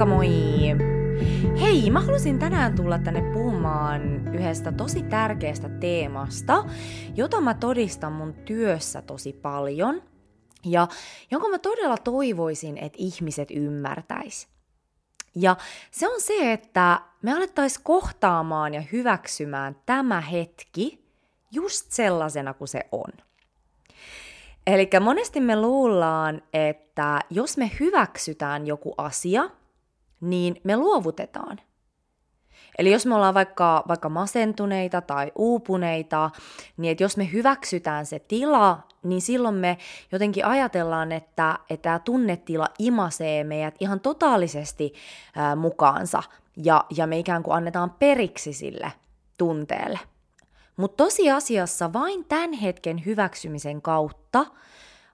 Moikka moi! Hei, mä halusin tänään tulla tänne puhumaan yhdestä tosi tärkeästä teemasta, jota mä todistan mun työssä tosi paljon ja jonka mä todella toivoisin, että ihmiset ymmärtäis. Ja se on se, että me alettaisiin kohtaamaan ja hyväksymään tämä hetki just sellaisena kuin se on. Eli monesti me luullaan, että jos me hyväksytään joku asia, niin me luovutetaan. Eli jos me ollaan vaikka, vaikka masentuneita tai uupuneita, niin että jos me hyväksytään se tila, niin silloin me jotenkin ajatellaan, että, että tämä tunnetila imasee meidät ihan totaalisesti ää, mukaansa ja, ja me ikään kuin annetaan periksi sille tunteelle. Mutta tosiasiassa vain tämän hetken hyväksymisen kautta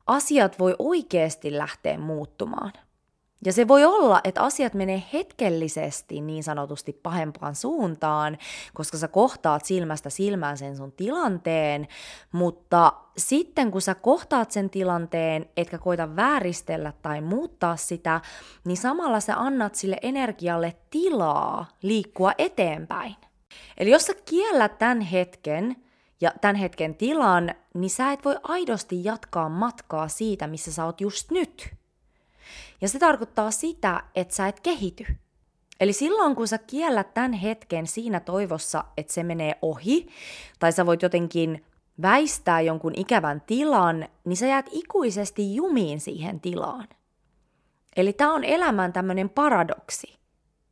asiat voi oikeasti lähteä muuttumaan. Ja se voi olla, että asiat menee hetkellisesti niin sanotusti pahempaan suuntaan, koska sä kohtaat silmästä silmään sen sun tilanteen, mutta sitten kun sä kohtaat sen tilanteen, etkä koita vääristellä tai muuttaa sitä, niin samalla sä annat sille energialle tilaa liikkua eteenpäin. Eli jos sä kiellät tämän hetken ja tämän hetken tilan, niin sä et voi aidosti jatkaa matkaa siitä, missä sä oot just nyt. Ja se tarkoittaa sitä, että sä et kehity. Eli silloin, kun sä kiellät tämän hetken siinä toivossa, että se menee ohi, tai sä voit jotenkin väistää jonkun ikävän tilan, niin sä jäät ikuisesti jumiin siihen tilaan. Eli tämä on elämän tämmöinen paradoksi.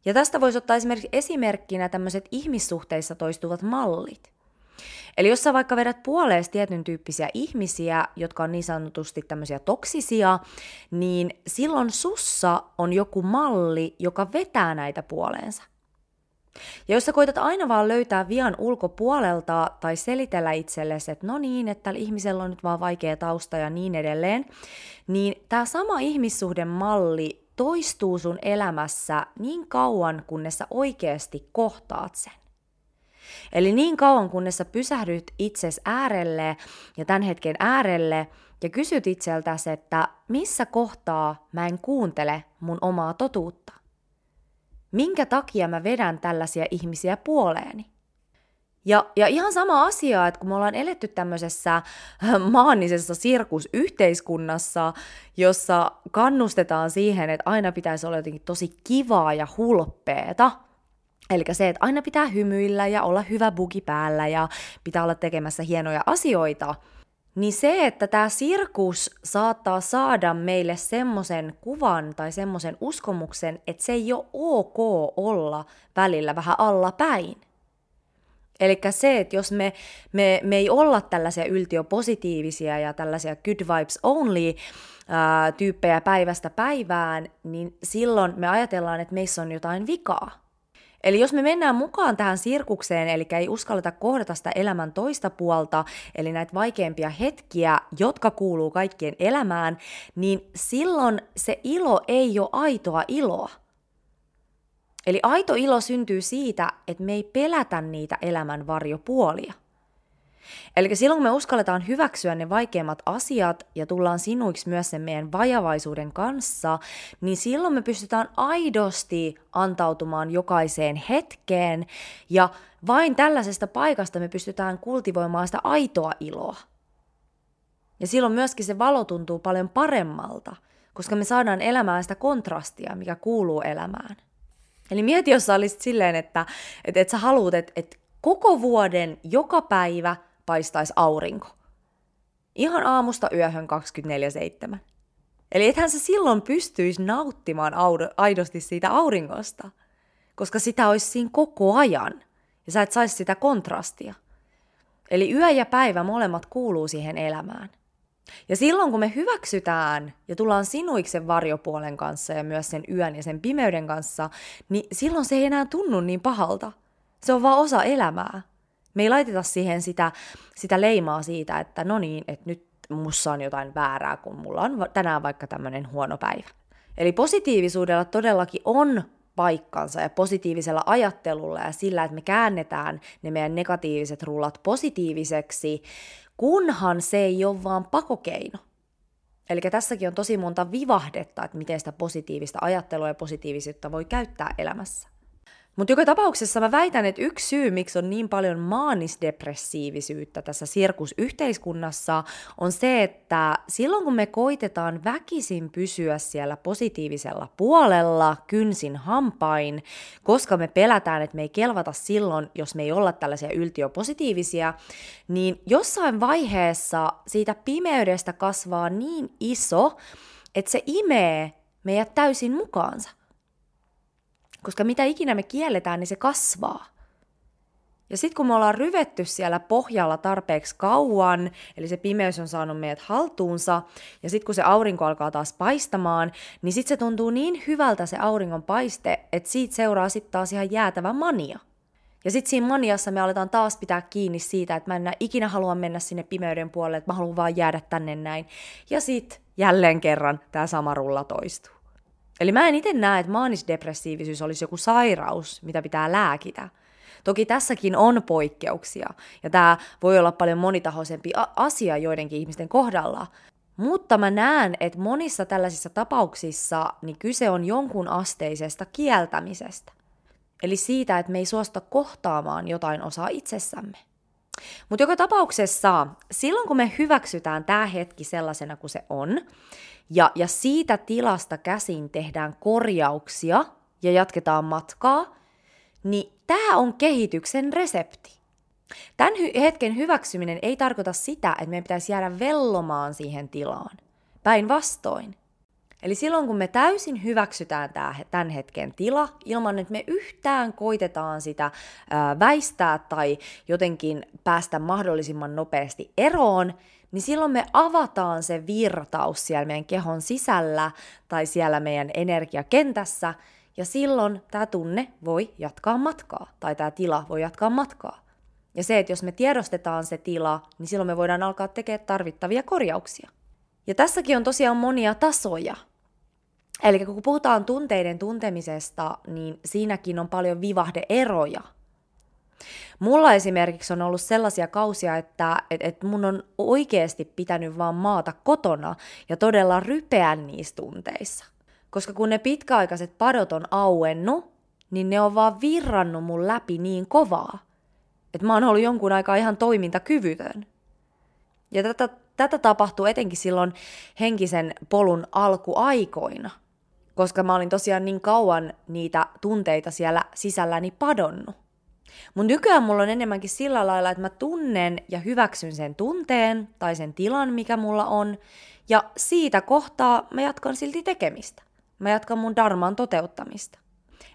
Ja tästä voisi ottaa esimerkiksi esimerkkinä tämmöiset ihmissuhteissa toistuvat mallit. Eli jos sä vaikka vedät puoleesi tietyn tyyppisiä ihmisiä, jotka on niin sanotusti tämmöisiä toksisia, niin silloin sussa on joku malli, joka vetää näitä puoleensa. Ja jos sä koitat aina vaan löytää vian ulkopuolelta tai selitellä itsellesi, että no niin, että tällä ihmisellä on nyt vaan vaikea tausta ja niin edelleen, niin tämä sama ihmissuhdemalli toistuu sun elämässä niin kauan, kunnes sä oikeasti kohtaat sen. Eli niin kauan kunnes sä pysähdyt itses äärelle ja tämän hetken äärelle ja kysyt itseltäsi, että missä kohtaa mä en kuuntele mun omaa totuutta. Minkä takia mä vedän tällaisia ihmisiä puoleeni? Ja, ja ihan sama asia, että kun me ollaan eletty tämmöisessä maanisessa sirkusyhteiskunnassa, jossa kannustetaan siihen, että aina pitäisi olla jotenkin tosi kivaa ja hulppeeta – Eli se, että aina pitää hymyillä ja olla hyvä bugi päällä ja pitää olla tekemässä hienoja asioita, niin se, että tämä sirkus saattaa saada meille semmoisen kuvan tai semmoisen uskomuksen, että se ei ole ok olla välillä vähän allapäin. Eli se, että jos me, me, me ei olla tällaisia yltiöpositiivisia ja tällaisia good vibes only ää, tyyppejä päivästä päivään, niin silloin me ajatellaan, että meissä on jotain vikaa. Eli jos me mennään mukaan tähän sirkukseen, eli ei uskalleta kohdata sitä elämän toista puolta, eli näitä vaikeimpia hetkiä, jotka kuuluu kaikkien elämään, niin silloin se ilo ei ole aitoa iloa. Eli aito ilo syntyy siitä, että me ei pelätä niitä elämän varjopuolia. Eli silloin kun me uskalletaan hyväksyä ne vaikeimmat asiat ja tullaan sinuiksi myös sen meidän vajavaisuuden kanssa, niin silloin me pystytään aidosti antautumaan jokaiseen hetkeen ja vain tällaisesta paikasta me pystytään kultivoimaan sitä aitoa iloa. Ja silloin myöskin se valo tuntuu paljon paremmalta, koska me saadaan elämään sitä kontrastia, mikä kuuluu elämään. Eli mieti, jos sä olisit silleen, että, että, että sä haluat, että, että koko vuoden, joka päivä paistaisi aurinko. Ihan aamusta yöhön 24-7. Eli ethän sä silloin pystyisi nauttimaan aidosti siitä auringosta, koska sitä olisi siinä koko ajan, ja sä et saisi sitä kontrastia. Eli yö ja päivä molemmat kuuluu siihen elämään. Ja silloin kun me hyväksytään ja tullaan sinuiksen varjopuolen kanssa ja myös sen yön ja sen pimeyden kanssa, niin silloin se ei enää tunnu niin pahalta. Se on vaan osa elämää. Me ei laiteta siihen sitä, sitä leimaa siitä, että no niin, että nyt mussa on jotain väärää, kun mulla on tänään vaikka tämmöinen huono päivä. Eli positiivisuudella todellakin on paikkansa ja positiivisella ajattelulla ja sillä, että me käännetään ne meidän negatiiviset rullat positiiviseksi, kunhan se ei ole vaan pakokeino. Eli tässäkin on tosi monta vivahdetta, että miten sitä positiivista ajattelua ja positiivisuutta voi käyttää elämässä. Mutta joka tapauksessa mä väitän, että yksi syy, miksi on niin paljon maanisdepressiivisyyttä tässä sirkusyhteiskunnassa, on se, että silloin kun me koitetaan väkisin pysyä siellä positiivisella puolella, kynsin hampain, koska me pelätään, että me ei kelvata silloin, jos me ei olla tällaisia yltiöpositiivisia, niin jossain vaiheessa siitä pimeydestä kasvaa niin iso, että se imee meidät täysin mukaansa – koska mitä ikinä me kielletään, niin se kasvaa. Ja sitten kun me ollaan ryvetty siellä pohjalla tarpeeksi kauan, eli se pimeys on saanut meidät haltuunsa, ja sitten kun se aurinko alkaa taas paistamaan, niin sitten se tuntuu niin hyvältä se auringon paiste, että siitä seuraa sitten taas ihan jäätävä mania. Ja sitten siinä maniassa me aletaan taas pitää kiinni siitä, että mä en ikinä halua mennä sinne pimeyden puolelle, että mä haluan vaan jäädä tänne näin. Ja sitten jälleen kerran tämä sama rulla toistuu. Eli mä en itse näe, että maanisdepressiivisyys olisi joku sairaus, mitä pitää lääkitä. Toki tässäkin on poikkeuksia, ja tämä voi olla paljon monitahoisempi asia joidenkin ihmisten kohdalla. Mutta mä näen, että monissa tällaisissa tapauksissa niin kyse on jonkun asteisesta kieltämisestä. Eli siitä, että me ei suosta kohtaamaan jotain osaa itsessämme. Mutta joka tapauksessa, silloin kun me hyväksytään tämä hetki sellaisena kuin se on, ja, ja siitä tilasta käsin tehdään korjauksia ja jatketaan matkaa, niin tämä on kehityksen resepti. Tämän hetken hyväksyminen ei tarkoita sitä, että meidän pitäisi jäädä vellomaan siihen tilaan. Päinvastoin. Eli silloin kun me täysin hyväksytään tämä, tämän hetken tila, ilman että me yhtään koitetaan sitä ää, väistää tai jotenkin päästä mahdollisimman nopeasti eroon, niin silloin me avataan se virtaus siellä meidän kehon sisällä tai siellä meidän energiakentässä, ja silloin tämä tunne voi jatkaa matkaa, tai tämä tila voi jatkaa matkaa. Ja se, että jos me tiedostetaan se tila, niin silloin me voidaan alkaa tekemään tarvittavia korjauksia. Ja tässäkin on tosiaan monia tasoja. Eli kun puhutaan tunteiden tuntemisesta, niin siinäkin on paljon vivahdeeroja. Mulla esimerkiksi on ollut sellaisia kausia, että et, et mun on oikeasti pitänyt vaan maata kotona ja todella rypeä niissä tunteissa. Koska kun ne pitkäaikaiset padot on auennut, niin ne on vaan virrannut mun läpi niin kovaa, että mä oon ollut jonkun aikaa ihan toimintakyvytön. Ja tätä, tätä tapahtuu etenkin silloin henkisen polun alkuaikoina, koska mä olin tosiaan niin kauan niitä tunteita siellä sisälläni padonnut. Mun nykyään mulla on enemmänkin sillä lailla, että mä tunnen ja hyväksyn sen tunteen tai sen tilan, mikä mulla on, ja siitä kohtaa mä jatkan silti tekemistä. Mä jatkan mun darman toteuttamista.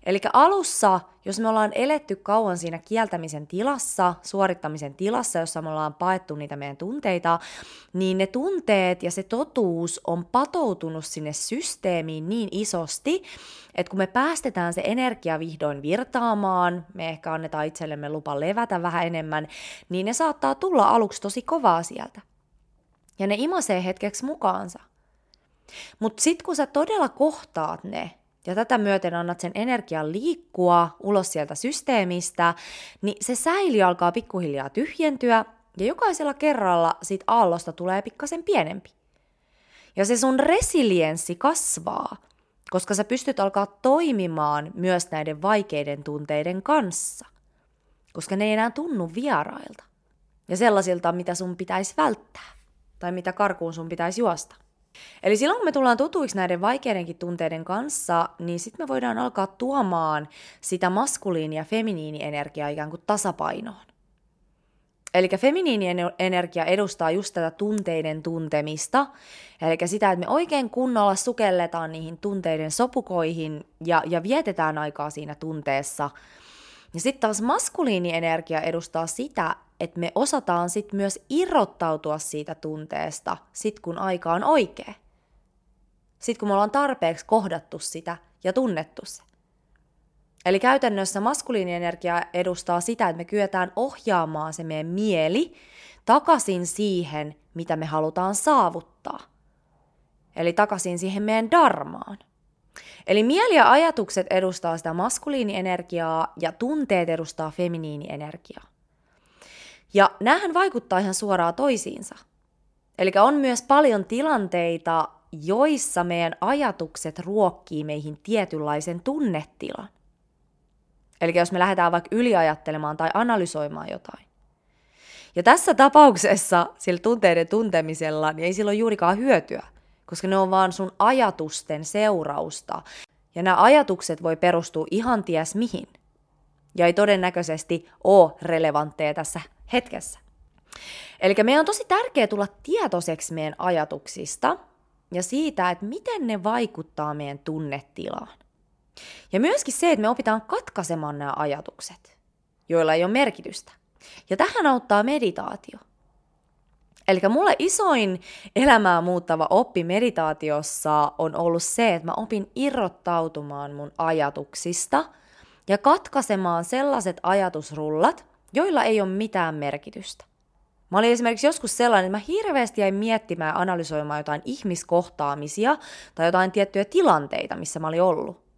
Eli alussa, jos me ollaan eletty kauan siinä kieltämisen tilassa, suorittamisen tilassa, jossa me ollaan paettu niitä meidän tunteita, niin ne tunteet ja se totuus on patoutunut sinne systeemiin niin isosti, että kun me päästetään se energia vihdoin virtaamaan, me ehkä annetaan itsellemme lupa levätä vähän enemmän, niin ne saattaa tulla aluksi tosi kovaa sieltä. Ja ne imasee hetkeksi mukaansa. Mutta sitten kun sä todella kohtaat ne, ja tätä myöten annat sen energian liikkua ulos sieltä systeemistä, niin se säili alkaa pikkuhiljaa tyhjentyä ja jokaisella kerralla siitä aallosta tulee pikkasen pienempi. Ja se sun resilienssi kasvaa, koska sä pystyt alkaa toimimaan myös näiden vaikeiden tunteiden kanssa, koska ne ei enää tunnu vierailta ja sellaisilta, mitä sun pitäisi välttää tai mitä karkuun sun pitäisi juosta. Eli silloin kun me tullaan tutuiksi näiden vaikeidenkin tunteiden kanssa, niin sitten me voidaan alkaa tuomaan sitä maskuliini- ja feminiinienergiaa ikään kuin tasapainoon. Eli feminiinienergia edustaa just tätä tunteiden tuntemista, eli sitä, että me oikein kunnolla sukelletaan niihin tunteiden sopukoihin ja, ja vietetään aikaa siinä tunteessa. Ja sitten taas maskuliinienergia edustaa sitä, että me osataan sitten myös irrottautua siitä tunteesta, sit kun aika on oikea. Sitten kun me ollaan tarpeeksi kohdattu sitä ja tunnettu se. Eli käytännössä maskuliinienergia edustaa sitä, että me kyetään ohjaamaan se meidän mieli takaisin siihen, mitä me halutaan saavuttaa. Eli takaisin siihen meidän darmaan. Eli mieli ja ajatukset edustaa sitä maskuliinienergiaa ja tunteet edustaa feminiinienergiaa. Ja näähän vaikuttaa ihan suoraan toisiinsa. Eli on myös paljon tilanteita, joissa meidän ajatukset ruokkii meihin tietynlaisen tunnetilan. Eli jos me lähdetään vaikka yliajattelemaan tai analysoimaan jotain. Ja tässä tapauksessa sillä tunteiden tuntemisella niin ei sillä ole juurikaan hyötyä, koska ne on vaan sun ajatusten seurausta. Ja nämä ajatukset voi perustua ihan ties mihin. Ja ei todennäköisesti ole relevantteja tässä hetkessä. Eli meidän on tosi tärkeää tulla tietoiseksi meidän ajatuksista ja siitä, että miten ne vaikuttaa meidän tunnetilaan. Ja myöskin se, että me opitaan katkaisemaan nämä ajatukset, joilla ei ole merkitystä. Ja tähän auttaa meditaatio. Eli mulle isoin elämää muuttava oppi meditaatiossa on ollut se, että mä opin irrottautumaan mun ajatuksista ja katkaisemaan sellaiset ajatusrullat, joilla ei ole mitään merkitystä. Mä olin esimerkiksi joskus sellainen, että mä hirveästi jäin miettimään ja analysoimaan jotain ihmiskohtaamisia tai jotain tiettyjä tilanteita, missä mä olin ollut.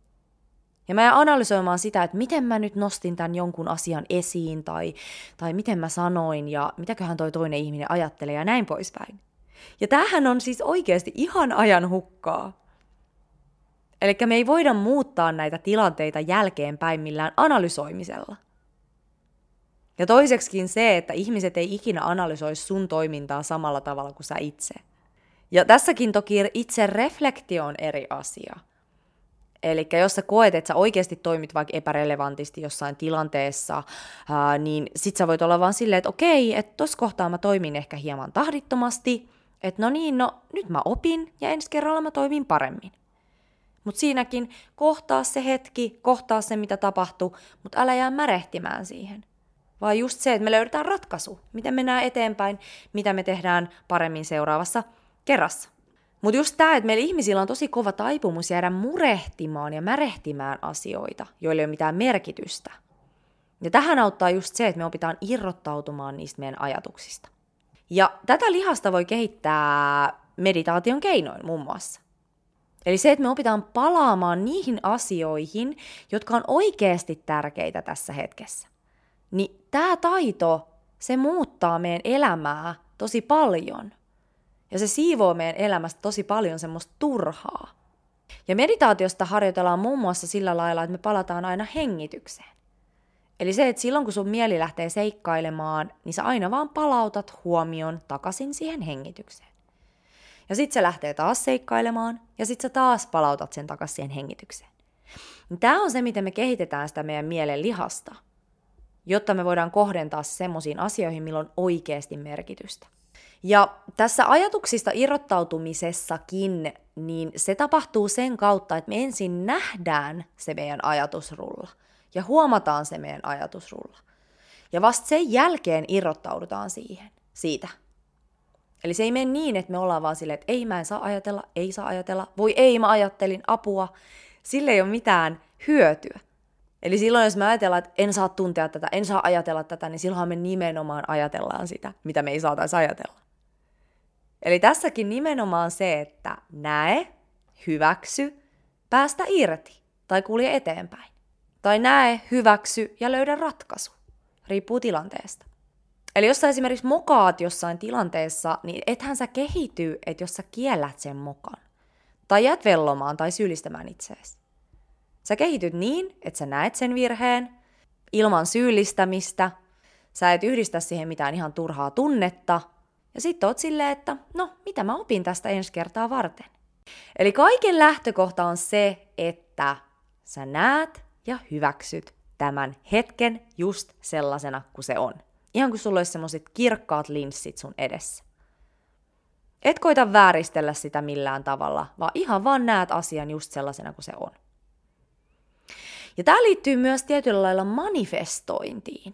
Ja mä analysoimaan sitä, että miten mä nyt nostin tämän jonkun asian esiin, tai, tai miten mä sanoin, ja mitäköhän toi toinen ihminen ajattelee, ja näin poispäin. Ja tämähän on siis oikeasti ihan ajan hukkaa. Eli me ei voida muuttaa näitä tilanteita jälkeenpäin millään analysoimisella. Ja toiseksikin se, että ihmiset ei ikinä analysoi sun toimintaa samalla tavalla kuin sä itse. Ja tässäkin toki itse reflektio on eri asia – Eli jos sä koet, että sä oikeasti toimit vaikka epärelevantisti jossain tilanteessa, ää, niin sit sä voit olla vaan silleen, että okei, että tossa kohtaa mä toimin ehkä hieman tahdittomasti, että no niin, no nyt mä opin ja ensi kerralla mä toimin paremmin. Mutta siinäkin kohtaa se hetki, kohtaa se mitä tapahtuu, mutta älä jää märehtimään siihen. Vaan just se, että me löydetään ratkaisu, miten mennään eteenpäin, mitä me tehdään paremmin seuraavassa kerrassa. Mutta just tämä, että meillä ihmisillä on tosi kova taipumus jäädä murehtimaan ja märehtimään asioita, joille ei ole mitään merkitystä. Ja tähän auttaa just se, että me opitaan irrottautumaan niistä meidän ajatuksista. Ja tätä lihasta voi kehittää meditaation keinoin muun muassa. Eli se, että me opitaan palaamaan niihin asioihin, jotka on oikeasti tärkeitä tässä hetkessä. Niin tämä taito, se muuttaa meidän elämää tosi paljon – ja se siivoo meidän elämästä tosi paljon semmoista turhaa. Ja meditaatiosta harjoitellaan muun muassa sillä lailla, että me palataan aina hengitykseen. Eli se, että silloin kun sun mieli lähtee seikkailemaan, niin sä aina vaan palautat huomion takaisin siihen hengitykseen. Ja sitten se lähtee taas seikkailemaan, ja sitten sä taas palautat sen takaisin siihen hengitykseen. Tämä on se, miten me kehitetään sitä meidän mielen lihasta, jotta me voidaan kohdentaa semmoisiin asioihin, milloin on oikeasti merkitystä. Ja tässä ajatuksista irrottautumisessakin, niin se tapahtuu sen kautta, että me ensin nähdään se meidän ajatusrulla ja huomataan se meidän ajatusrulla. Ja vasta sen jälkeen irrottaudutaan siihen, siitä. Eli se ei mene niin, että me ollaan vaan silleen, että ei mä en saa ajatella, ei saa ajatella, voi ei mä ajattelin, apua. Sille ei ole mitään hyötyä. Eli silloin, jos me ajatellaan, että en saa tuntea tätä, en saa ajatella tätä, niin silloin me nimenomaan ajatellaan sitä, mitä me ei saataisi ajatella. Eli tässäkin nimenomaan se, että näe, hyväksy, päästä irti tai kulje eteenpäin. Tai näe, hyväksy ja löydä ratkaisu. Riippuu tilanteesta. Eli jos sä esimerkiksi mokaat jossain tilanteessa, niin ethän sä kehity, että jos sä kiellät sen mokan. Tai jät vellomaan tai syyllistämään itseesi. Sä kehityt niin, että sä näet sen virheen, ilman syyllistämistä, sä et yhdistä siihen mitään ihan turhaa tunnetta, ja sitten oot silleen, että no, mitä mä opin tästä ensi kertaa varten. Eli kaiken lähtökohta on se, että sä näet ja hyväksyt tämän hetken just sellaisena kuin se on. Ihan kuin sulla olisi semmoiset kirkkaat linssit sun edessä. Et koita vääristellä sitä millään tavalla, vaan ihan vaan näet asian just sellaisena kuin se on. Ja tämä liittyy myös tietyllä lailla manifestointiin.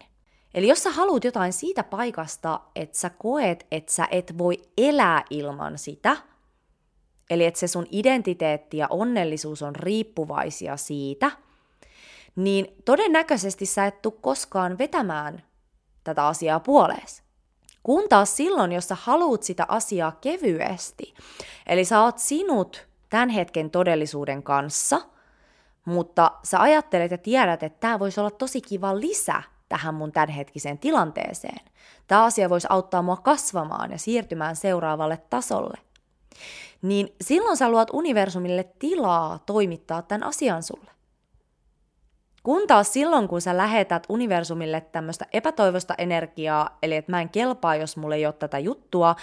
Eli jos sä haluat jotain siitä paikasta, että sä koet, että sä et voi elää ilman sitä, eli että se sun identiteetti ja onnellisuus on riippuvaisia siitä, niin todennäköisesti sä et tule koskaan vetämään tätä asiaa puolees. Kun taas silloin, jos sä haluat sitä asiaa kevyesti, eli sä oot sinut tämän hetken todellisuuden kanssa, mutta sä ajattelet ja tiedät, että tämä voisi olla tosi kiva lisä tähän mun tämänhetkiseen tilanteeseen. Tämä asia voisi auttaa mua kasvamaan ja siirtymään seuraavalle tasolle. Niin silloin sä luot universumille tilaa toimittaa tämän asian sulle. Kun taas silloin, kun sä lähetät universumille tämmöistä epätoivosta energiaa, eli että mä en kelpaa, jos mulle ei ole tätä juttua,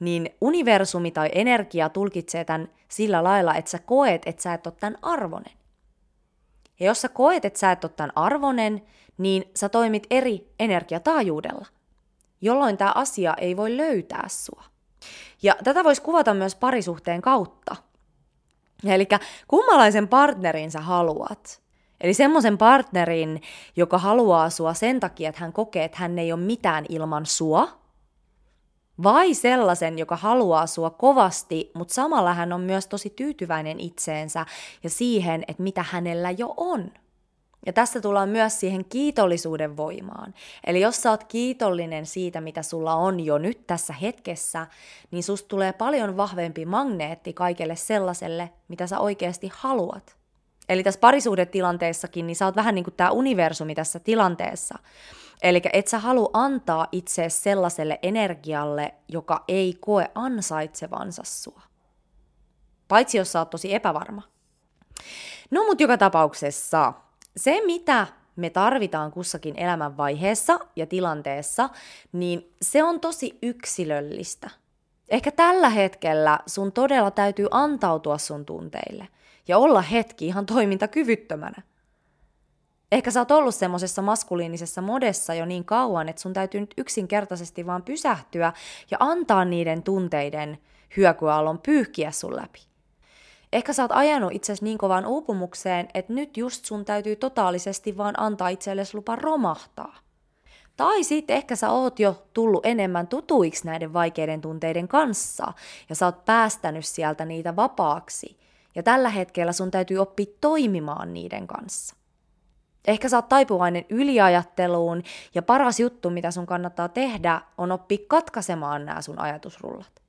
niin universumi tai energia tulkitsee tämän sillä lailla, että sä koet, että sä et ole tämän arvonen. Ja jos sä koet, että sä et ole tämän arvonen, niin sä toimit eri energiataajuudella, jolloin tämä asia ei voi löytää sua. Ja tätä voisi kuvata myös parisuhteen kautta. Eli kummalaisen partnerin sä haluat? Eli semmoisen partnerin, joka haluaa sua sen takia, että hän kokee, että hän ei ole mitään ilman sua, vai sellaisen, joka haluaa sua kovasti, mutta samalla hän on myös tosi tyytyväinen itseensä ja siihen, että mitä hänellä jo on. Ja tässä tullaan myös siihen kiitollisuuden voimaan. Eli jos sä oot kiitollinen siitä, mitä sulla on jo nyt tässä hetkessä, niin susta tulee paljon vahvempi magneetti kaikelle sellaiselle, mitä sä oikeasti haluat. Eli tässä parisuhdetilanteessakin, niin sä oot vähän niin kuin tämä universumi tässä tilanteessa. Eli et sä halua antaa itse sellaiselle energialle, joka ei koe ansaitsevansa sua. Paitsi jos sä oot tosi epävarma. No mut joka tapauksessa, se mitä me tarvitaan kussakin elämänvaiheessa ja tilanteessa, niin se on tosi yksilöllistä. Ehkä tällä hetkellä sun todella täytyy antautua sun tunteille ja olla hetki ihan toimintakyvyttömänä. Ehkä sä oot ollut semmoisessa maskuliinisessa modessa jo niin kauan, että sun täytyy nyt yksinkertaisesti vaan pysähtyä ja antaa niiden tunteiden hyökyaallon pyyhkiä sun läpi. Ehkä sä oot ajanut itsesi niin kovaan uupumukseen, että nyt just sun täytyy totaalisesti vaan antaa itsellesi lupa romahtaa. Tai sitten ehkä sä oot jo tullut enemmän tutuiksi näiden vaikeiden tunteiden kanssa ja sä oot päästänyt sieltä niitä vapaaksi. Ja tällä hetkellä sun täytyy oppia toimimaan niiden kanssa. Ehkä sä oot taipuvainen yliajatteluun ja paras juttu, mitä sun kannattaa tehdä, on oppia katkaisemaan nämä sun ajatusrullat.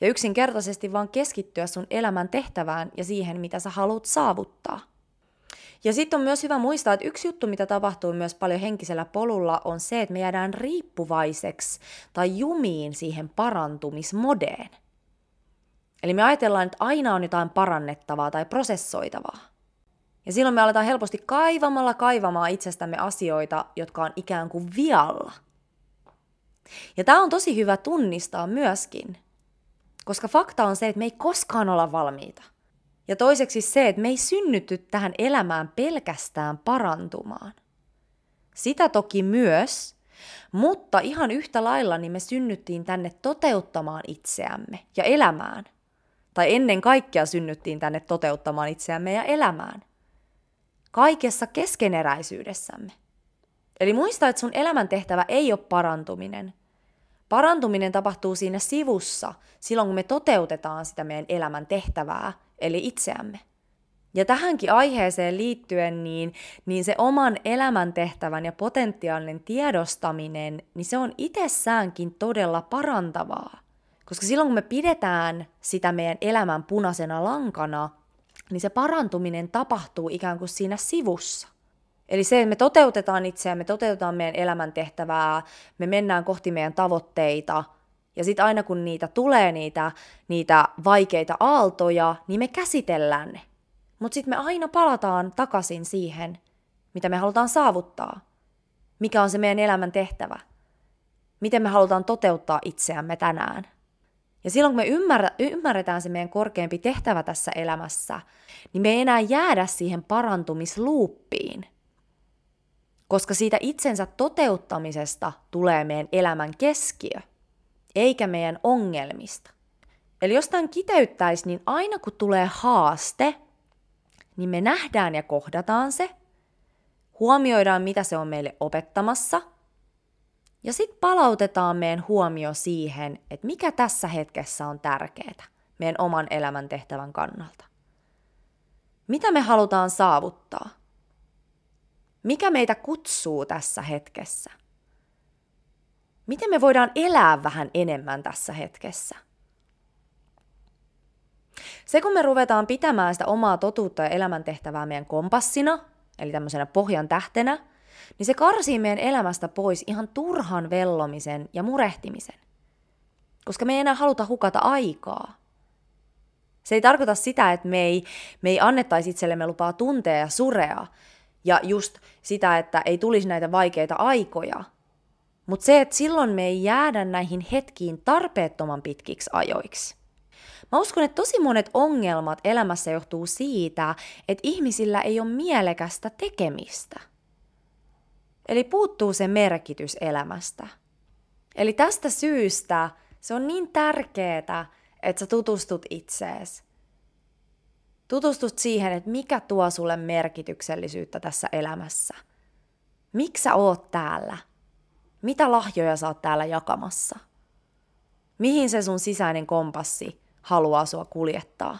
Ja yksinkertaisesti vaan keskittyä sun elämän tehtävään ja siihen, mitä sä haluat saavuttaa. Ja sitten on myös hyvä muistaa, että yksi juttu, mitä tapahtuu myös paljon henkisellä polulla, on se, että me jäädään riippuvaiseksi tai jumiin siihen parantumismodeen. Eli me ajatellaan, että aina on jotain parannettavaa tai prosessoitavaa. Ja silloin me aletaan helposti kaivamalla kaivamaan itsestämme asioita, jotka on ikään kuin vialla. Ja tämä on tosi hyvä tunnistaa myöskin, koska fakta on se, että me ei koskaan olla valmiita. Ja toiseksi se, että me ei synnytty tähän elämään pelkästään parantumaan. Sitä toki myös, mutta ihan yhtä lailla niin me synnyttiin tänne toteuttamaan itseämme ja elämään. Tai ennen kaikkea synnyttiin tänne toteuttamaan itseämme ja elämään – kaikessa keskeneräisyydessämme. Eli muista, että sun elämäntehtävä ei ole parantuminen. Parantuminen tapahtuu siinä sivussa, silloin kun me toteutetaan sitä meidän elämän tehtävää, eli itseämme. Ja tähänkin aiheeseen liittyen, niin, niin se oman elämäntehtävän ja potentiaalinen tiedostaminen, niin se on itsessäänkin todella parantavaa. Koska silloin kun me pidetään sitä meidän elämän punaisena lankana, niin se parantuminen tapahtuu ikään kuin siinä sivussa. Eli se, että me toteutetaan itseään, me toteutetaan meidän elämäntehtävää, me mennään kohti meidän tavoitteita, ja sitten aina kun niitä tulee, niitä, niitä vaikeita aaltoja, niin me käsitellään ne. Mutta sitten me aina palataan takaisin siihen, mitä me halutaan saavuttaa. Mikä on se meidän elämän tehtävä. Miten me halutaan toteuttaa itseämme tänään. Ja silloin kun me ymmärrä, ymmärretään se meidän korkeampi tehtävä tässä elämässä, niin me ei enää jäädä siihen parantumisluuppiin. Koska siitä itsensä toteuttamisesta tulee meidän elämän keskiö, eikä meidän ongelmista. Eli jos tämän kiteyttäisi, niin aina kun tulee haaste, niin me nähdään ja kohdataan se, huomioidaan mitä se on meille opettamassa – ja sitten palautetaan meidän huomio siihen, että mikä tässä hetkessä on tärkeää meidän oman elämän tehtävän kannalta. Mitä me halutaan saavuttaa? Mikä meitä kutsuu tässä hetkessä? Miten me voidaan elää vähän enemmän tässä hetkessä? Se, kun me ruvetaan pitämään sitä omaa totuutta ja elämäntehtävää meidän kompassina, eli tämmöisenä pohjan tähtenä, niin se karsii meidän elämästä pois ihan turhan vellomisen ja murehtimisen. Koska me ei enää haluta hukata aikaa. Se ei tarkoita sitä, että me ei, me ei annettaisi itsellemme lupaa tuntea ja surea, ja just sitä, että ei tulisi näitä vaikeita aikoja. Mutta se, että silloin me ei jäädä näihin hetkiin tarpeettoman pitkiksi ajoiksi. Mä uskon, että tosi monet ongelmat elämässä johtuu siitä, että ihmisillä ei ole mielekästä tekemistä. Eli puuttuu se merkitys elämästä. Eli tästä syystä se on niin tärkeää, että sä tutustut itseesi. Tutustut siihen, että mikä tuo sulle merkityksellisyyttä tässä elämässä. Miksi sä oot täällä? Mitä lahjoja sä oot täällä jakamassa? Mihin se sun sisäinen kompassi haluaa sua kuljettaa?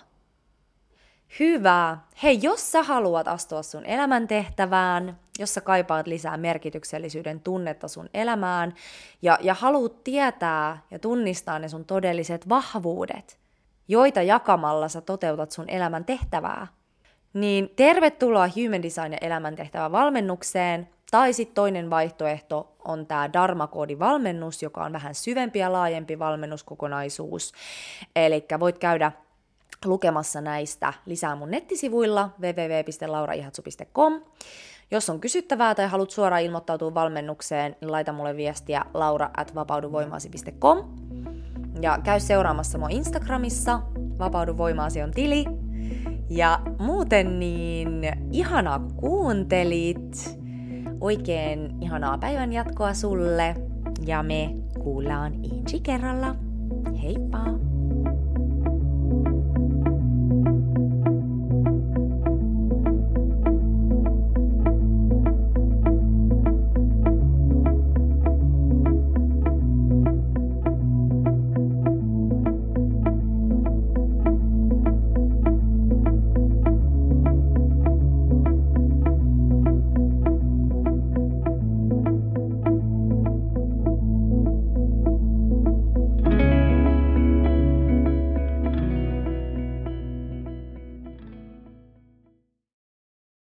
Hyvä. Hei, jos sä haluat astua sun elämäntehtävään, jos sä kaipaat lisää merkityksellisyyden tunnetta sun elämään ja, ja haluat tietää ja tunnistaa ne sun todelliset vahvuudet, joita jakamalla sä toteutat sun elämän tehtävää, niin tervetuloa Human Design ja elämäntehtävä valmennukseen. Tai sitten toinen vaihtoehto on tämä Dharma-koodi-valmennus, joka on vähän syvempi ja laajempi valmennuskokonaisuus. Eli voit käydä lukemassa näistä lisää mun nettisivuilla www.lauraihatsu.com. Jos on kysyttävää tai haluat suoraan ilmoittautua valmennukseen, niin laita mulle viestiä laura at vapauduvoimaasi.com. Ja käy seuraamassa mua Instagramissa, Vapaudu voimaasi on tili. Ja muuten niin ihanaa kuuntelit. Oikein ihanaa päivän jatkoa sulle. Ja me kuullaan ensi kerralla. Heippa!